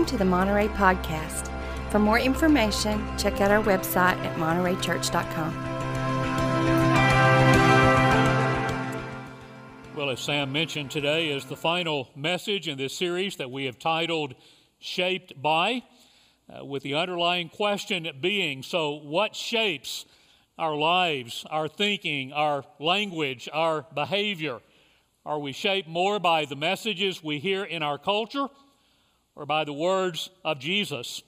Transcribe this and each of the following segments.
Welcome to the Monterey Podcast. For more information, check out our website at montereychurch.com. Well, as Sam mentioned, today is the final message in this series that we have titled Shaped by, uh, with the underlying question being so, what shapes our lives, our thinking, our language, our behavior? Are we shaped more by the messages we hear in our culture or by the words of Jesus?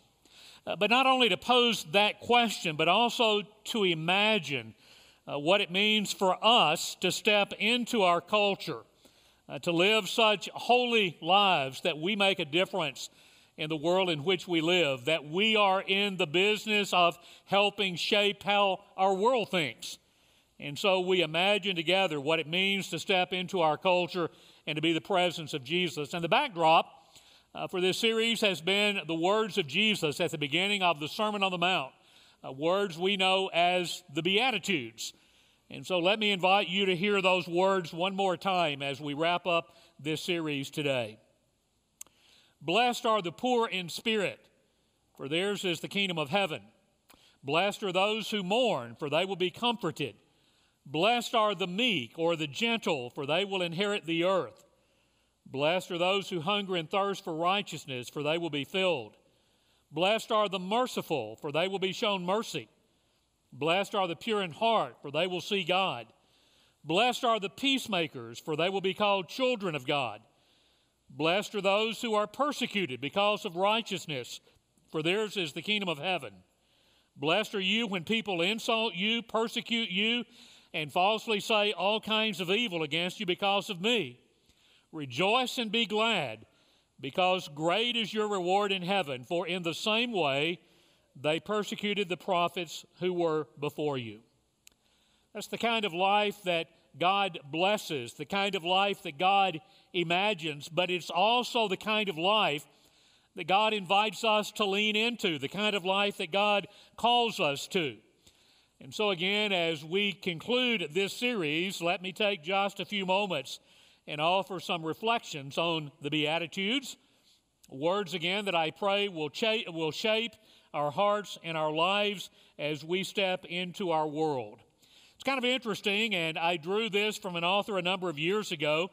Uh, but not only to pose that question, but also to imagine uh, what it means for us to step into our culture, uh, to live such holy lives that we make a difference in the world in which we live, that we are in the business of helping shape how our world thinks. And so we imagine together what it means to step into our culture and to be the presence of Jesus. And the backdrop uh, for this series has been the words of Jesus at the beginning of the Sermon on the Mount, uh, words we know as the Beatitudes. And so let me invite you to hear those words one more time as we wrap up this series today. Blessed are the poor in spirit, for theirs is the kingdom of heaven. Blessed are those who mourn, for they will be comforted. Blessed are the meek or the gentle, for they will inherit the earth. Blessed are those who hunger and thirst for righteousness, for they will be filled. Blessed are the merciful, for they will be shown mercy. Blessed are the pure in heart, for they will see God. Blessed are the peacemakers, for they will be called children of God. Blessed are those who are persecuted because of righteousness, for theirs is the kingdom of heaven. Blessed are you when people insult you, persecute you, and falsely say all kinds of evil against you because of me. Rejoice and be glad, because great is your reward in heaven, for in the same way they persecuted the prophets who were before you. That's the kind of life that God blesses, the kind of life that God imagines, but it's also the kind of life that God invites us to lean into, the kind of life that God calls us to. And so, again, as we conclude this series, let me take just a few moments and offer some reflections on the Beatitudes. Words, again, that I pray will, cha- will shape our hearts and our lives as we step into our world. It's kind of interesting, and I drew this from an author a number of years ago.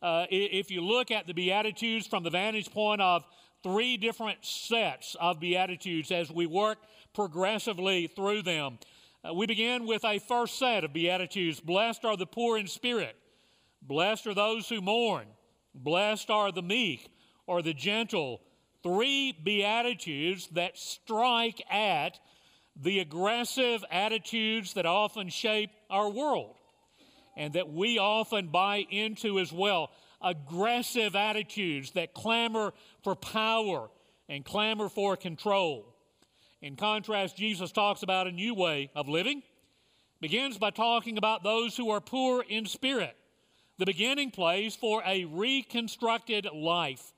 Uh, if you look at the Beatitudes from the vantage point of three different sets of Beatitudes as we work progressively through them, uh, we begin with a first set of Beatitudes Blessed are the poor in spirit, blessed are those who mourn, blessed are the meek or the gentle. Three Beatitudes that strike at the aggressive attitudes that often shape our world and that we often buy into as well. Aggressive attitudes that clamor for power and clamor for control. In contrast, Jesus talks about a new way of living. Begins by talking about those who are poor in spirit, the beginning place for a reconstructed life.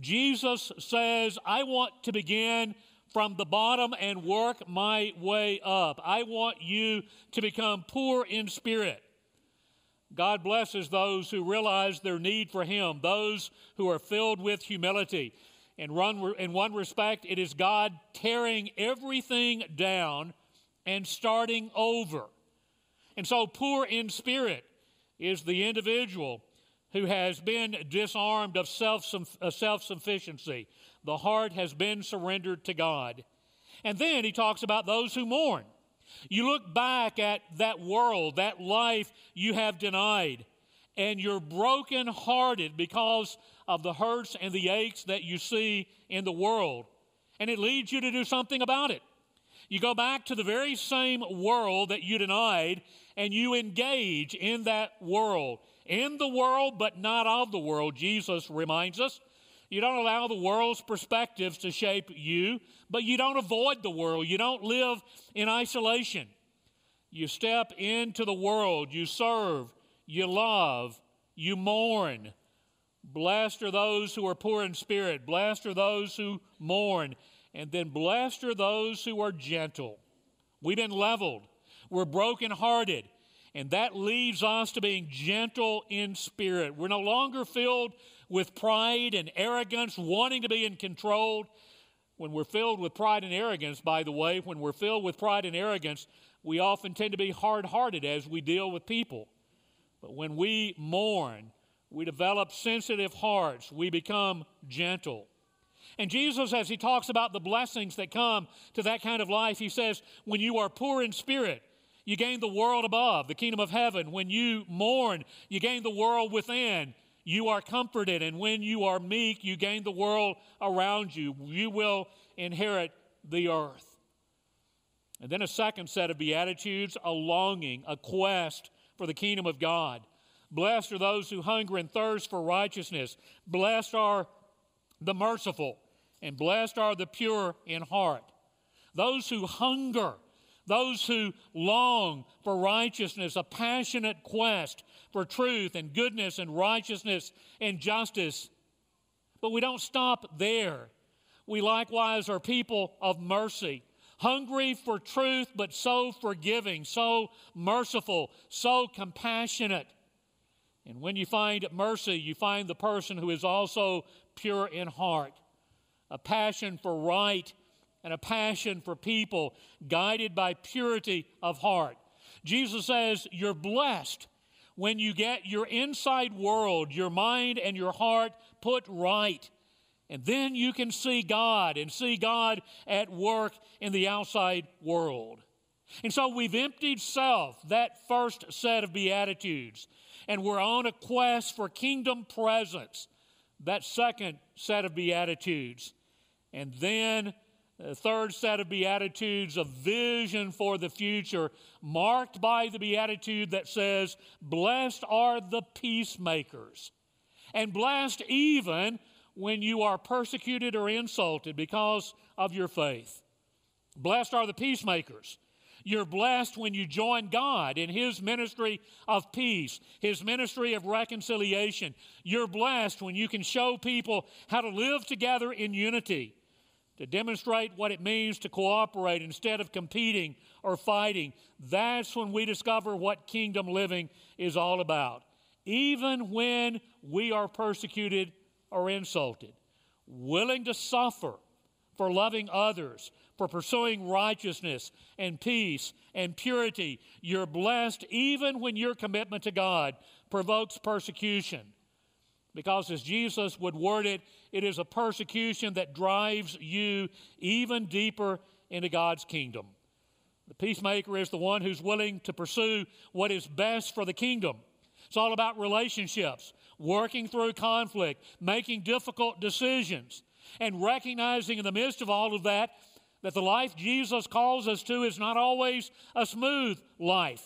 Jesus says, I want to begin from the bottom and work my way up. I want you to become poor in spirit. God blesses those who realize their need for Him, those who are filled with humility. In one, in one respect, it is God tearing everything down and starting over. And so, poor in spirit is the individual who has been disarmed of self sufficiency. The heart has been surrendered to God. And then he talks about those who mourn. You look back at that world, that life you have denied, and you're brokenhearted because of the hurts and the aches that you see in the world. And it leads you to do something about it. You go back to the very same world that you denied and you engage in that world. In the world, but not of the world, Jesus reminds us. You don't allow the world's perspectives to shape you, but you don't avoid the world. You don't live in isolation. You step into the world, you serve, you love, you mourn, Blessed are those who are poor in spirit. Blessed are those who mourn. And then blessed are those who are gentle. We've been leveled. We're brokenhearted. And that leads us to being gentle in spirit. We're no longer filled with pride and arrogance, wanting to be in control. When we're filled with pride and arrogance, by the way, when we're filled with pride and arrogance, we often tend to be hard hearted as we deal with people. But when we mourn, we develop sensitive hearts, we become gentle. And Jesus, as he talks about the blessings that come to that kind of life, he says, When you are poor in spirit, you gain the world above, the kingdom of heaven. When you mourn, you gain the world within. You are comforted. And when you are meek, you gain the world around you. You will inherit the earth. And then a second set of Beatitudes a longing, a quest for the kingdom of God. Blessed are those who hunger and thirst for righteousness. Blessed are the merciful, and blessed are the pure in heart. Those who hunger, those who long for righteousness, a passionate quest for truth and goodness and righteousness and justice. But we don't stop there. We likewise are people of mercy hungry for truth, but so forgiving, so merciful, so compassionate. And when you find mercy, you find the person who is also pure in heart, a passion for right and a passion for people, guided by purity of heart. Jesus says, You're blessed when you get your inside world, your mind and your heart put right. And then you can see God and see God at work in the outside world. And so we've emptied self, that first set of Beatitudes, and we're on a quest for kingdom presence, that second set of Beatitudes. And then the third set of Beatitudes, a vision for the future, marked by the Beatitude that says, Blessed are the peacemakers, and blessed even when you are persecuted or insulted because of your faith. Blessed are the peacemakers. You're blessed when you join God in His ministry of peace, His ministry of reconciliation. You're blessed when you can show people how to live together in unity, to demonstrate what it means to cooperate instead of competing or fighting. That's when we discover what kingdom living is all about. Even when we are persecuted or insulted, willing to suffer for loving others, for pursuing righteousness and peace and purity. You're blessed even when your commitment to God provokes persecution. Because, as Jesus would word it, it is a persecution that drives you even deeper into God's kingdom. The peacemaker is the one who's willing to pursue what is best for the kingdom. It's all about relationships, working through conflict, making difficult decisions, and recognizing in the midst of all of that that the life Jesus calls us to is not always a smooth life.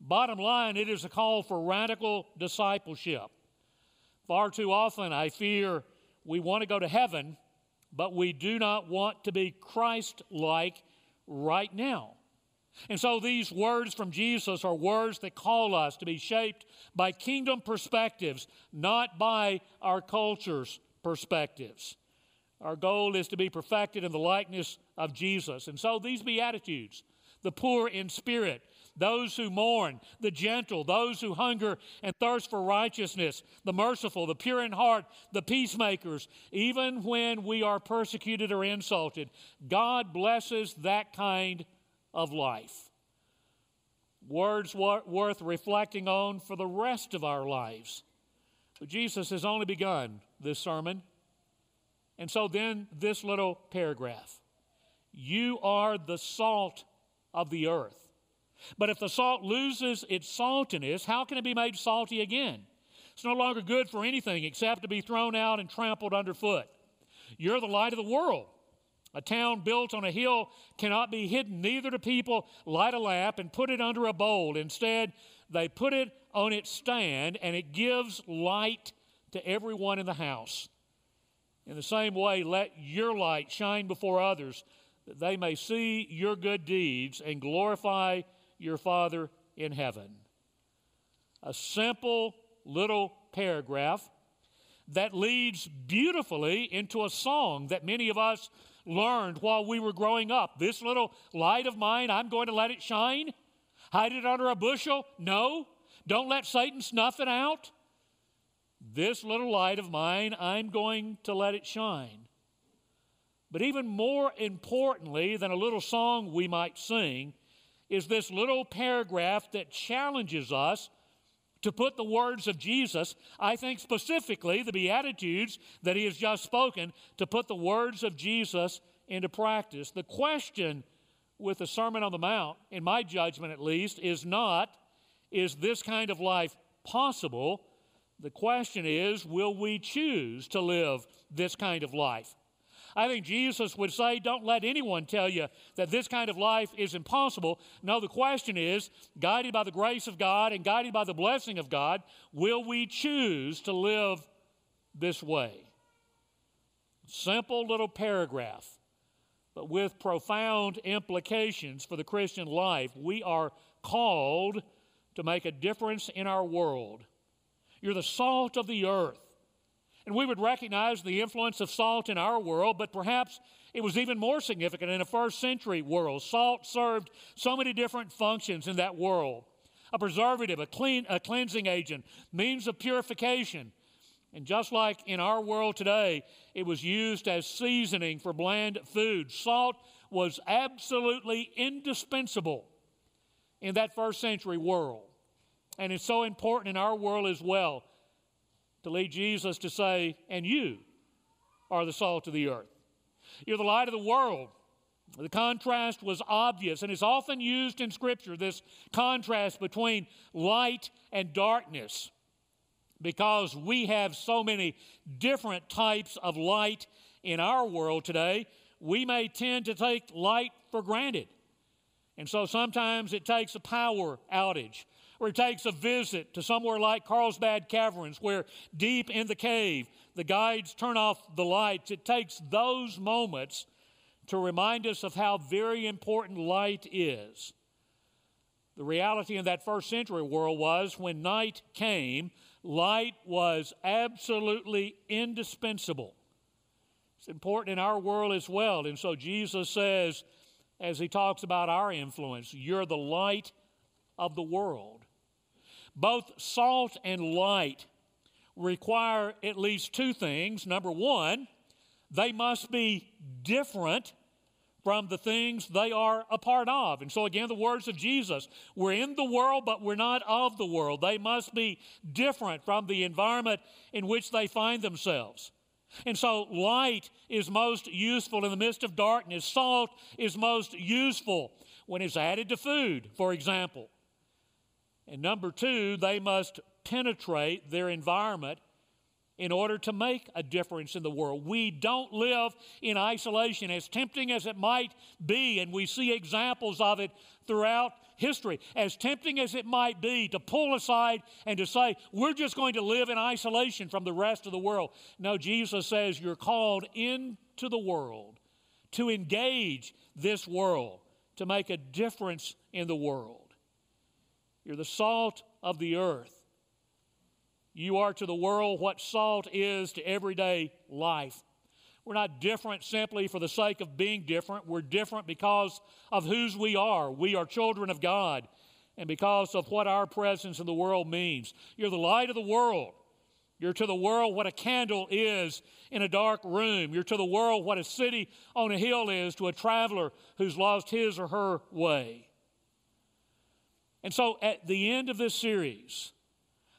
Bottom line, it is a call for radical discipleship. Far too often, I fear we want to go to heaven, but we do not want to be Christ like right now. And so these words from Jesus are words that call us to be shaped by kingdom perspectives, not by our culture's perspectives. Our goal is to be perfected in the likeness of Jesus. And so these Beatitudes, the poor in spirit, those who mourn, the gentle, those who hunger and thirst for righteousness, the merciful, the pure in heart, the peacemakers, even when we are persecuted or insulted, God blesses that kind of life. Words worth reflecting on for the rest of our lives. But Jesus has only begun this sermon. And so then, this little paragraph You are the salt of the earth. But if the salt loses its saltiness, how can it be made salty again? It's no longer good for anything except to be thrown out and trampled underfoot. You're the light of the world. A town built on a hill cannot be hidden. Neither do people light a lamp and put it under a bowl. Instead, they put it on its stand, and it gives light to everyone in the house. In the same way, let your light shine before others, that they may see your good deeds and glorify your Father in heaven. A simple little paragraph that leads beautifully into a song that many of us learned while we were growing up. This little light of mine, I'm going to let it shine. Hide it under a bushel? No. Don't let Satan snuff it out. This little light of mine, I'm going to let it shine. But even more importantly than a little song we might sing is this little paragraph that challenges us to put the words of Jesus, I think specifically the Beatitudes that he has just spoken, to put the words of Jesus into practice. The question with the Sermon on the Mount, in my judgment at least, is not, is this kind of life possible? The question is, will we choose to live this kind of life? I think Jesus would say, Don't let anyone tell you that this kind of life is impossible. No, the question is, guided by the grace of God and guided by the blessing of God, will we choose to live this way? Simple little paragraph, but with profound implications for the Christian life. We are called to make a difference in our world. You're the salt of the earth. And we would recognize the influence of salt in our world, but perhaps it was even more significant in a first century world. Salt served so many different functions in that world a preservative, a, clean, a cleansing agent, means of purification. And just like in our world today, it was used as seasoning for bland food. Salt was absolutely indispensable in that first century world. And it's so important in our world as well to lead Jesus to say, and you are the salt of the earth. You're the light of the world. The contrast was obvious and is often used in Scripture, this contrast between light and darkness, because we have so many different types of light in our world today. We may tend to take light for granted. And so sometimes it takes a power outage or it takes a visit to somewhere like Carlsbad Caverns, where deep in the cave the guides turn off the lights. It takes those moments to remind us of how very important light is. The reality in that first century world was when night came, light was absolutely indispensable. It's important in our world as well. And so Jesus says, as he talks about our influence, you're the light of the world. Both salt and light require at least two things. Number one, they must be different from the things they are a part of. And so, again, the words of Jesus we're in the world, but we're not of the world. They must be different from the environment in which they find themselves. And so, light is most useful in the midst of darkness. Salt is most useful when it's added to food, for example. And number two, they must penetrate their environment in order to make a difference in the world. We don't live in isolation, as tempting as it might be, and we see examples of it throughout history. As tempting as it might be to pull aside and to say, we're just going to live in isolation from the rest of the world. No, Jesus says you're called into the world to engage this world, to make a difference in the world. You're the salt of the earth. You are to the world what salt is to everyday life. We're not different simply for the sake of being different. We're different because of whose we are. We are children of God and because of what our presence in the world means. You're the light of the world. You're to the world what a candle is in a dark room. You're to the world what a city on a hill is to a traveler who's lost his or her way. And so at the end of this series,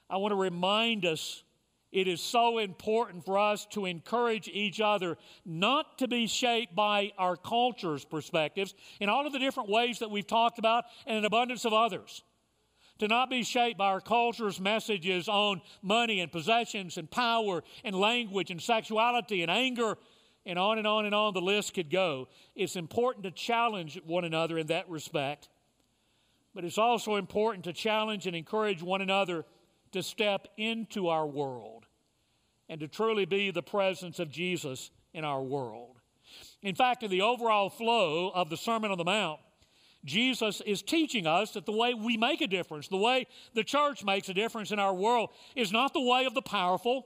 I want to remind us it is so important for us to encourage each other not to be shaped by our culture's perspectives in all of the different ways that we've talked about and an abundance of others. To not be shaped by our culture's messages on money and possessions and power and language and sexuality and anger and on and on and on the list could go. It's important to challenge one another in that respect. But it's also important to challenge and encourage one another to step into our world and to truly be the presence of Jesus in our world. In fact, in the overall flow of the Sermon on the Mount, Jesus is teaching us that the way we make a difference, the way the church makes a difference in our world, is not the way of the powerful,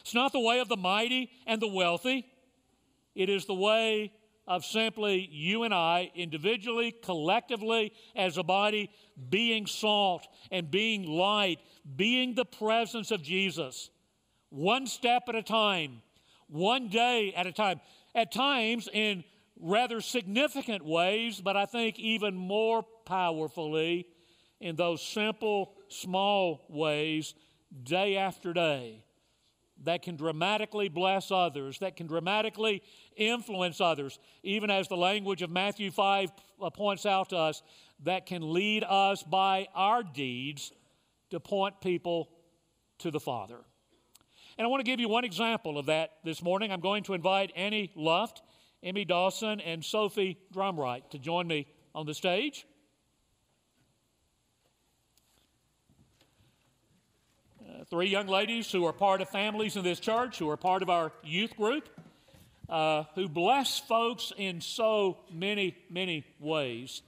it's not the way of the mighty and the wealthy. It is the way of simply you and I, individually, collectively, as a body, being salt and being light, being the presence of Jesus. One step at a time, one day at a time, at times in rather significant ways, but I think even more powerfully in those simple, small ways, day after day, that can dramatically bless others, that can dramatically influence others, even as the language of Matthew 5 uh, points out to us, that can lead us by our deeds to point people to the Father. And I want to give you one example of that this morning. I'm going to invite Annie Luft, Emmy Dawson, and Sophie Drumright to join me on the stage. Three young ladies who are part of families in this church, who are part of our youth group, uh, who bless folks in so many, many ways,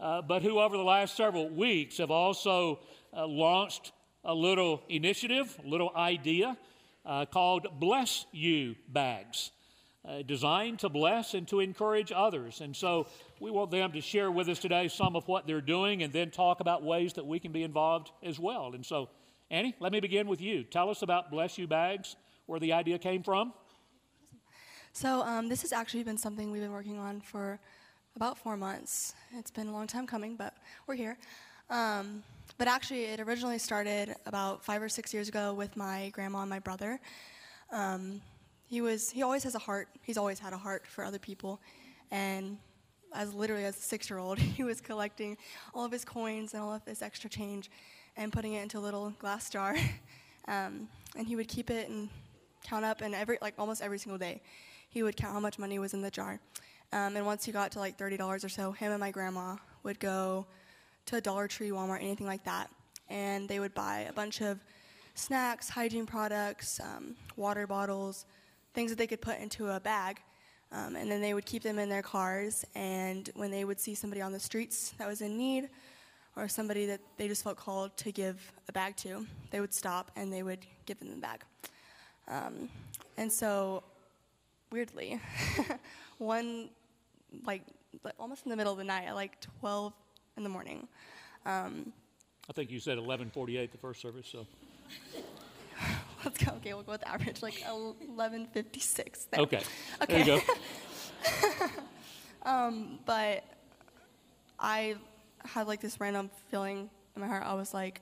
uh, but who over the last several weeks have also uh, launched a little initiative, a little idea uh, called Bless You Bags, uh, designed to bless and to encourage others. And so we want them to share with us today some of what they're doing and then talk about ways that we can be involved as well. And so, Annie, let me begin with you. Tell us about Bless You Bags, where the idea came from. So, um, this has actually been something we've been working on for about four months. It's been a long time coming, but we're here. Um, but actually, it originally started about five or six years ago with my grandma and my brother. Um, he was he always has a heart. He's always had a heart for other people, and as literally as a six-year-old, he was collecting all of his coins and all of his extra change, and putting it into a little glass jar, um, and he would keep it and count up, and every like almost every single day, he would count how much money was in the jar. Um, and once he got to like thirty dollars or so, him and my grandma would go to Dollar Tree, Walmart, anything like that. And they would buy a bunch of snacks, hygiene products, um, water bottles, things that they could put into a bag. Um, and then they would keep them in their cars. And when they would see somebody on the streets that was in need, or somebody that they just felt called to give a bag to, they would stop and they would give them the bag. Um, and so, weirdly, one, like, almost in the middle of the night at like 12 in the morning. Um, I think you said 11:48 the first service, so. Let's go. Okay, we'll go with average, like 11:56. Okay. Okay. There you go. um, but I had like this random feeling in my heart. I was like,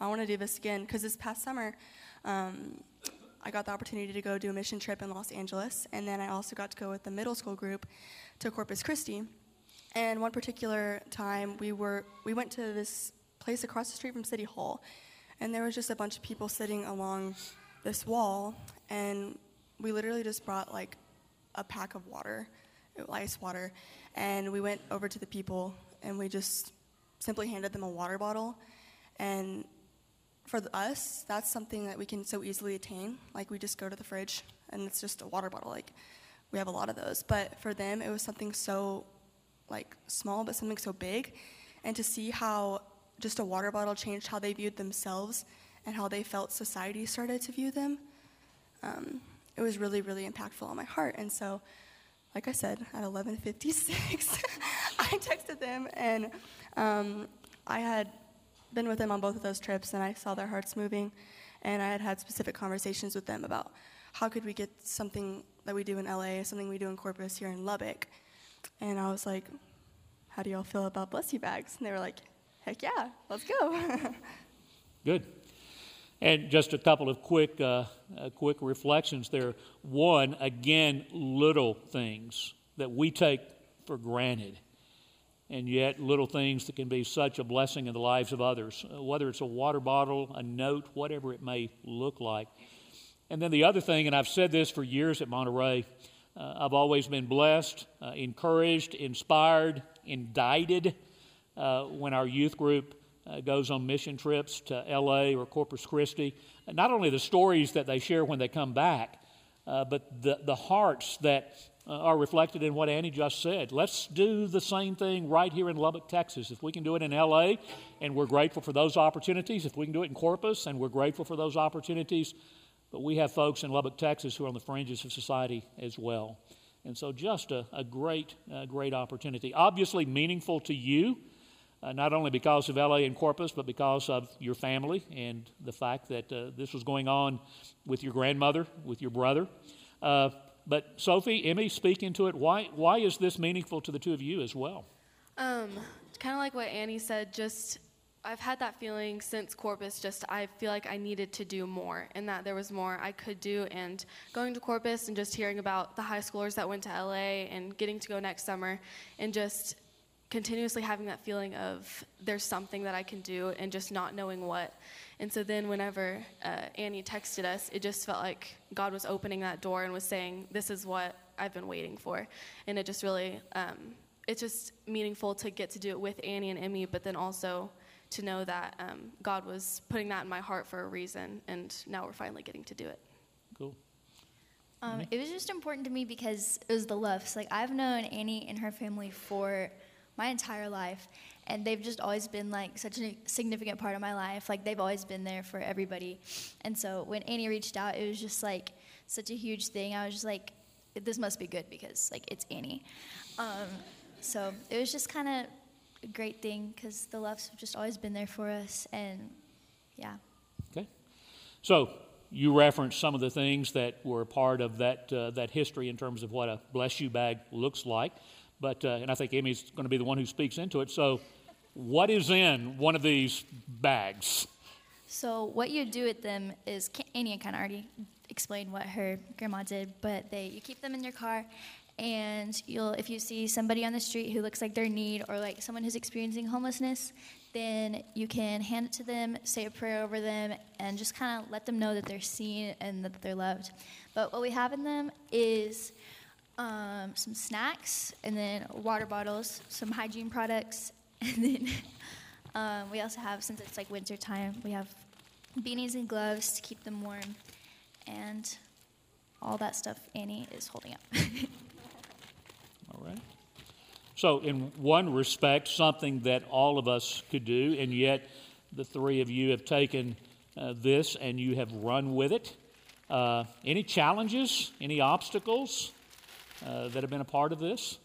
I want to do this again because this past summer, um, I got the opportunity to go do a mission trip in Los Angeles, and then I also got to go with the middle school group to Corpus Christi. And one particular time, we were we went to this place across the street from City Hall, and there was just a bunch of people sitting along this wall, and we literally just brought like a pack of water, ice water, and we went over to the people and we just simply handed them a water bottle, and for us, that's something that we can so easily attain. Like we just go to the fridge and it's just a water bottle. Like we have a lot of those, but for them, it was something so like small but something so big and to see how just a water bottle changed how they viewed themselves and how they felt society started to view them um, it was really really impactful on my heart and so like i said at 11.56 i texted them and um, i had been with them on both of those trips and i saw their hearts moving and i had had specific conversations with them about how could we get something that we do in la something we do in corpus here in lubbock and I was like, how do y'all feel about Bless You bags? And they were like, heck yeah, let's go. Good. And just a couple of quick, uh, uh, quick reflections there. One, again, little things that we take for granted, and yet little things that can be such a blessing in the lives of others, uh, whether it's a water bottle, a note, whatever it may look like. And then the other thing, and I've said this for years at Monterey, uh, I've always been blessed, uh, encouraged, inspired, indicted uh, when our youth group uh, goes on mission trips to LA or Corpus Christi. Not only the stories that they share when they come back, uh, but the, the hearts that are reflected in what Annie just said. Let's do the same thing right here in Lubbock, Texas. If we can do it in LA, and we're grateful for those opportunities, if we can do it in Corpus, and we're grateful for those opportunities, but we have folks in Lubbock, Texas who are on the fringes of society as well. And so, just a, a great, great opportunity. Obviously, meaningful to you uh, not only because of LA and Corpus, but because of your family and the fact that uh, this was going on with your grandmother, with your brother. But Sophie, Emmy, speak into it. Why, why is this meaningful to the two of you as well? Um, kind of like what Annie said, just I've had that feeling since Corpus. Just I feel like I needed to do more, and that there was more I could do. And going to Corpus and just hearing about the high schoolers that went to LA and getting to go next summer, and just continuously having that feeling of there's something that I can do, and just not knowing what. And so then, whenever uh, Annie texted us, it just felt like God was opening that door and was saying, "This is what I've been waiting for," and it just really. Um, it's just meaningful to get to do it with Annie and Emmy, but then also to know that um, God was putting that in my heart for a reason, and now we're finally getting to do it. Cool. Um, it was just important to me because it was the Loves. Like I've known Annie and her family for my entire life, and they've just always been like such a significant part of my life. Like they've always been there for everybody, and so when Annie reached out, it was just like such a huge thing. I was just like, this must be good because like it's Annie. Um, so it was just kind of a great thing because the Loves have just always been there for us, and yeah. Okay. So you referenced some of the things that were part of that uh, that history in terms of what a bless you bag looks like, but uh, and I think Amy's going to be the one who speaks into it. So, what is in one of these bags? So what you do with them is Annie kind of already explained what her grandma did, but they you keep them in your car, and you'll if you see somebody on the street who looks like they're in need or like someone who's experiencing homelessness then you can hand it to them say a prayer over them and just kind of let them know that they're seen and that they're loved but what we have in them is um, some snacks and then water bottles some hygiene products and then um, we also have since it's like winter time we have beanies and gloves to keep them warm and all that stuff annie is holding up All right. So, in one respect, something that all of us could do, and yet the three of you have taken uh, this and you have run with it. Uh, any challenges, any obstacles uh, that have been a part of this?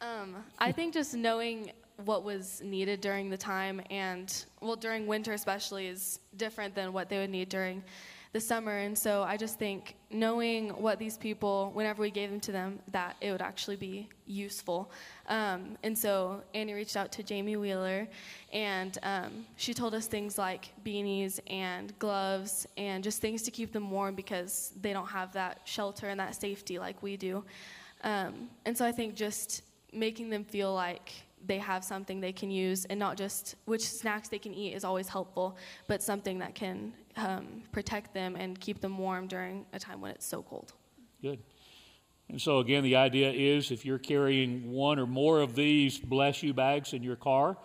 Um, I think just knowing what was needed during the time and, well, during winter especially, is different than what they would need during the summer. And so I just think knowing what these people, whenever we gave them to them, that it would actually be useful. Um, and so Annie reached out to Jamie Wheeler, and um, she told us things like beanies and gloves and just things to keep them warm because they don't have that shelter and that safety like we do. Um, and so I think just making them feel like they have something they can use and not just which snacks they can eat is always helpful, but something that can um, protect them and keep them warm during a time when it's so cold. Good. And so, again, the idea is if you're carrying one or more of these bless you bags in your car,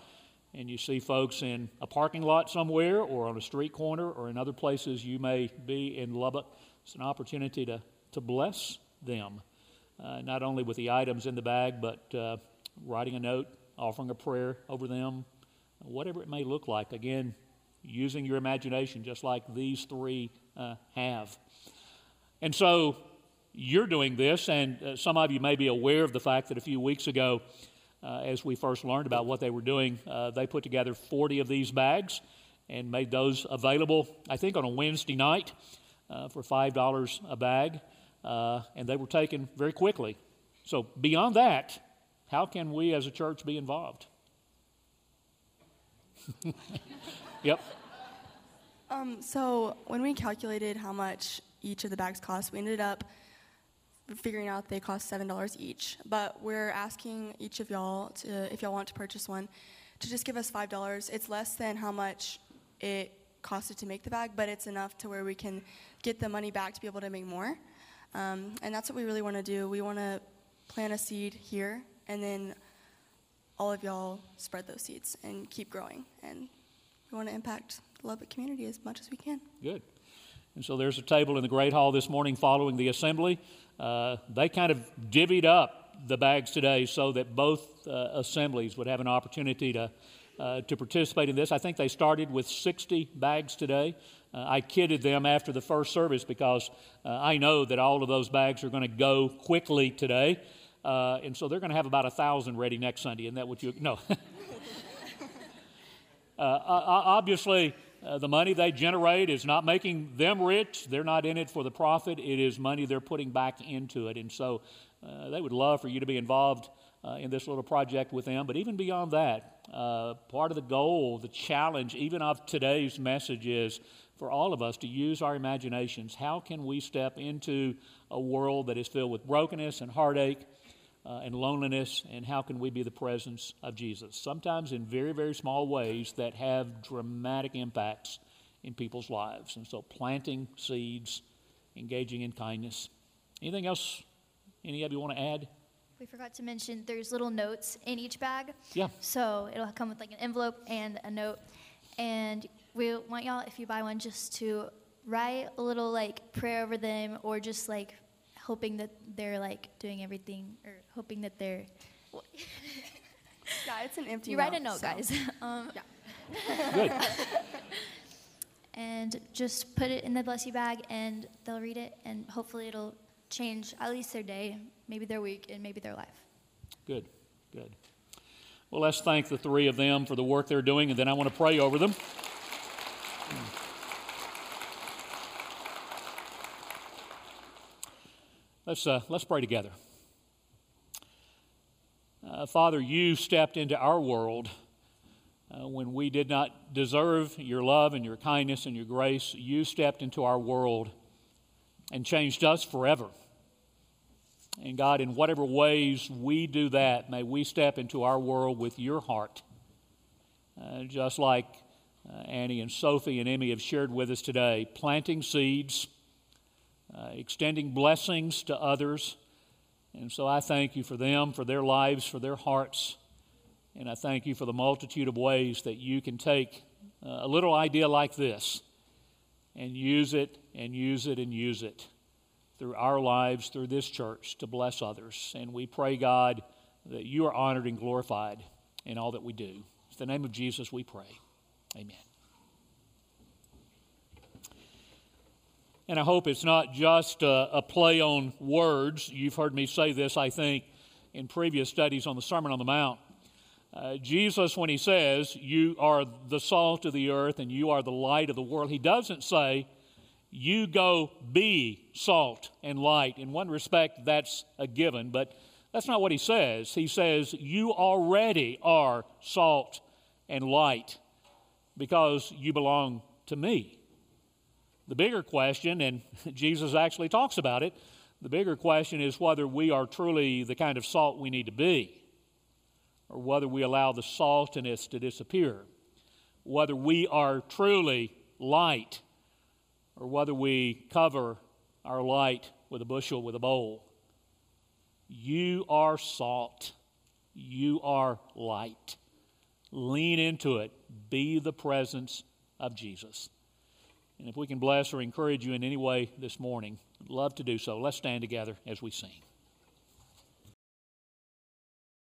and you see folks in a parking lot somewhere or on a street corner or in other places you may be in Lubbock, it's an opportunity to, to bless them, uh, not only with the items in the bag, but uh, writing a note, offering a prayer over them, whatever it may look like. Again, using your imagination just like these three uh, have. And so you're doing this, and uh, some of you may be aware of the fact that a few weeks ago, uh, as we first learned about what they were doing, uh, they put together 40 of these bags and made those available, I think, on a Wednesday night uh, for $5 a bag, uh, and they were taken very quickly. So, beyond that, how can we as a church be involved? yep. Um, so when we calculated how much each of the bags cost, we ended up figuring out they cost seven dollars each. But we're asking each of y'all to, if y'all want to purchase one, to just give us five dollars. It's less than how much it costed to make the bag, but it's enough to where we can get the money back to be able to make more. Um, and that's what we really want to do. We want to plant a seed here, and then all of y'all spread those seeds and keep growing. And we want to impact the Lubbock community as much as we can. Good. And so there's a table in the Great Hall this morning following the assembly. Uh, they kind of divvied up the bags today so that both uh, assemblies would have an opportunity to, uh, to participate in this. I think they started with 60 bags today. Uh, I kidded them after the first service because uh, I know that all of those bags are going to go quickly today. Uh, and so they're going to have about a thousand ready next Sunday. Isn't that what you? No. uh, obviously, uh, the money they generate is not making them rich. They're not in it for the profit. It is money they're putting back into it, and so uh, they would love for you to be involved uh, in this little project with them. But even beyond that, uh, part of the goal, the challenge, even of today's message is for all of us to use our imaginations. How can we step into a world that is filled with brokenness and heartache uh, and loneliness, and how can we be the presence of Jesus? Sometimes in very, very small ways that have dramatic impacts in people's lives. And so, planting seeds, engaging in kindness. Anything else any of you want to add? We forgot to mention there's little notes in each bag. Yeah. So it'll come with like an envelope and a note. And we want y'all, if you buy one, just to write a little like prayer over them or just like hoping that they're like doing everything or hoping that they're. yeah, it's an empty You note, write a note, so. guys. um, Yeah. Good. and just put it in the bless you bag and they'll read it and hopefully it'll change at least their day, maybe their week, and maybe their life. Good. Good. Well, let's thank the three of them for the work they're doing, and then I want to pray over them. Let's, uh, let's pray together. Uh, Father, you stepped into our world uh, when we did not deserve your love and your kindness and your grace. You stepped into our world and changed us forever. And God, in whatever ways we do that, may we step into our world with your heart. Uh, just like uh, Annie and Sophie and Emmy have shared with us today, planting seeds, uh, extending blessings to others. And so I thank you for them, for their lives, for their hearts. And I thank you for the multitude of ways that you can take uh, a little idea like this and use it and use it and use it through our lives, through this church, to bless others. And we pray, God, that you are honored and glorified in all that we do. In the name of Jesus, we pray. Amen. And I hope it's not just a, a, play on words. You've heard me say this, I think, in previous studies on the Sermon on the Mount. Uh, Jesus, when he says, You are the salt of the earth and you are the light of the world, he doesn't say, You go be salt and light. In one respect, that's a given, but that's not what he says. He says, You already are salt and light because you belong to me. The bigger question, and Jesus actually talks about it, the bigger question is whether we are truly the kind of salt we need to be, or whether we allow the saltiness to disappear, whether we are truly light, or whether we cover our light with a bushel, with a bowl. You are salt. You are light. Lean into it. Be the presence of Jesus. And if we can bless or encourage you in any way this morning, love to do so. Let's stand together as we sing.